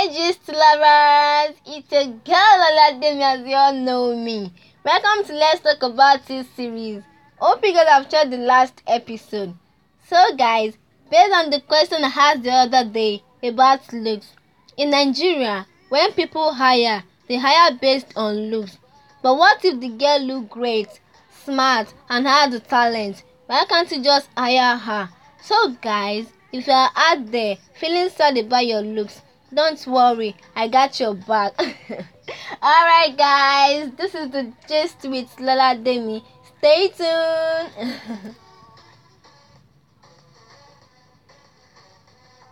Hi, gist lovers! It's a girl Olademi as you all know me. Welcome to Let's Talk About This series. Hope you guys have checked the last episode. So, guys, based on the question I asked the other day about looks, in Nigeria, when people hire, they hire based on looks. But what if the girl look great, smart, and has the talent? Why can't you just hire her? So, guys, if you are out there feeling sad about your looks, don't worry, I got your back. Alright, guys, this is the gist with Lala Demi. Stay tuned.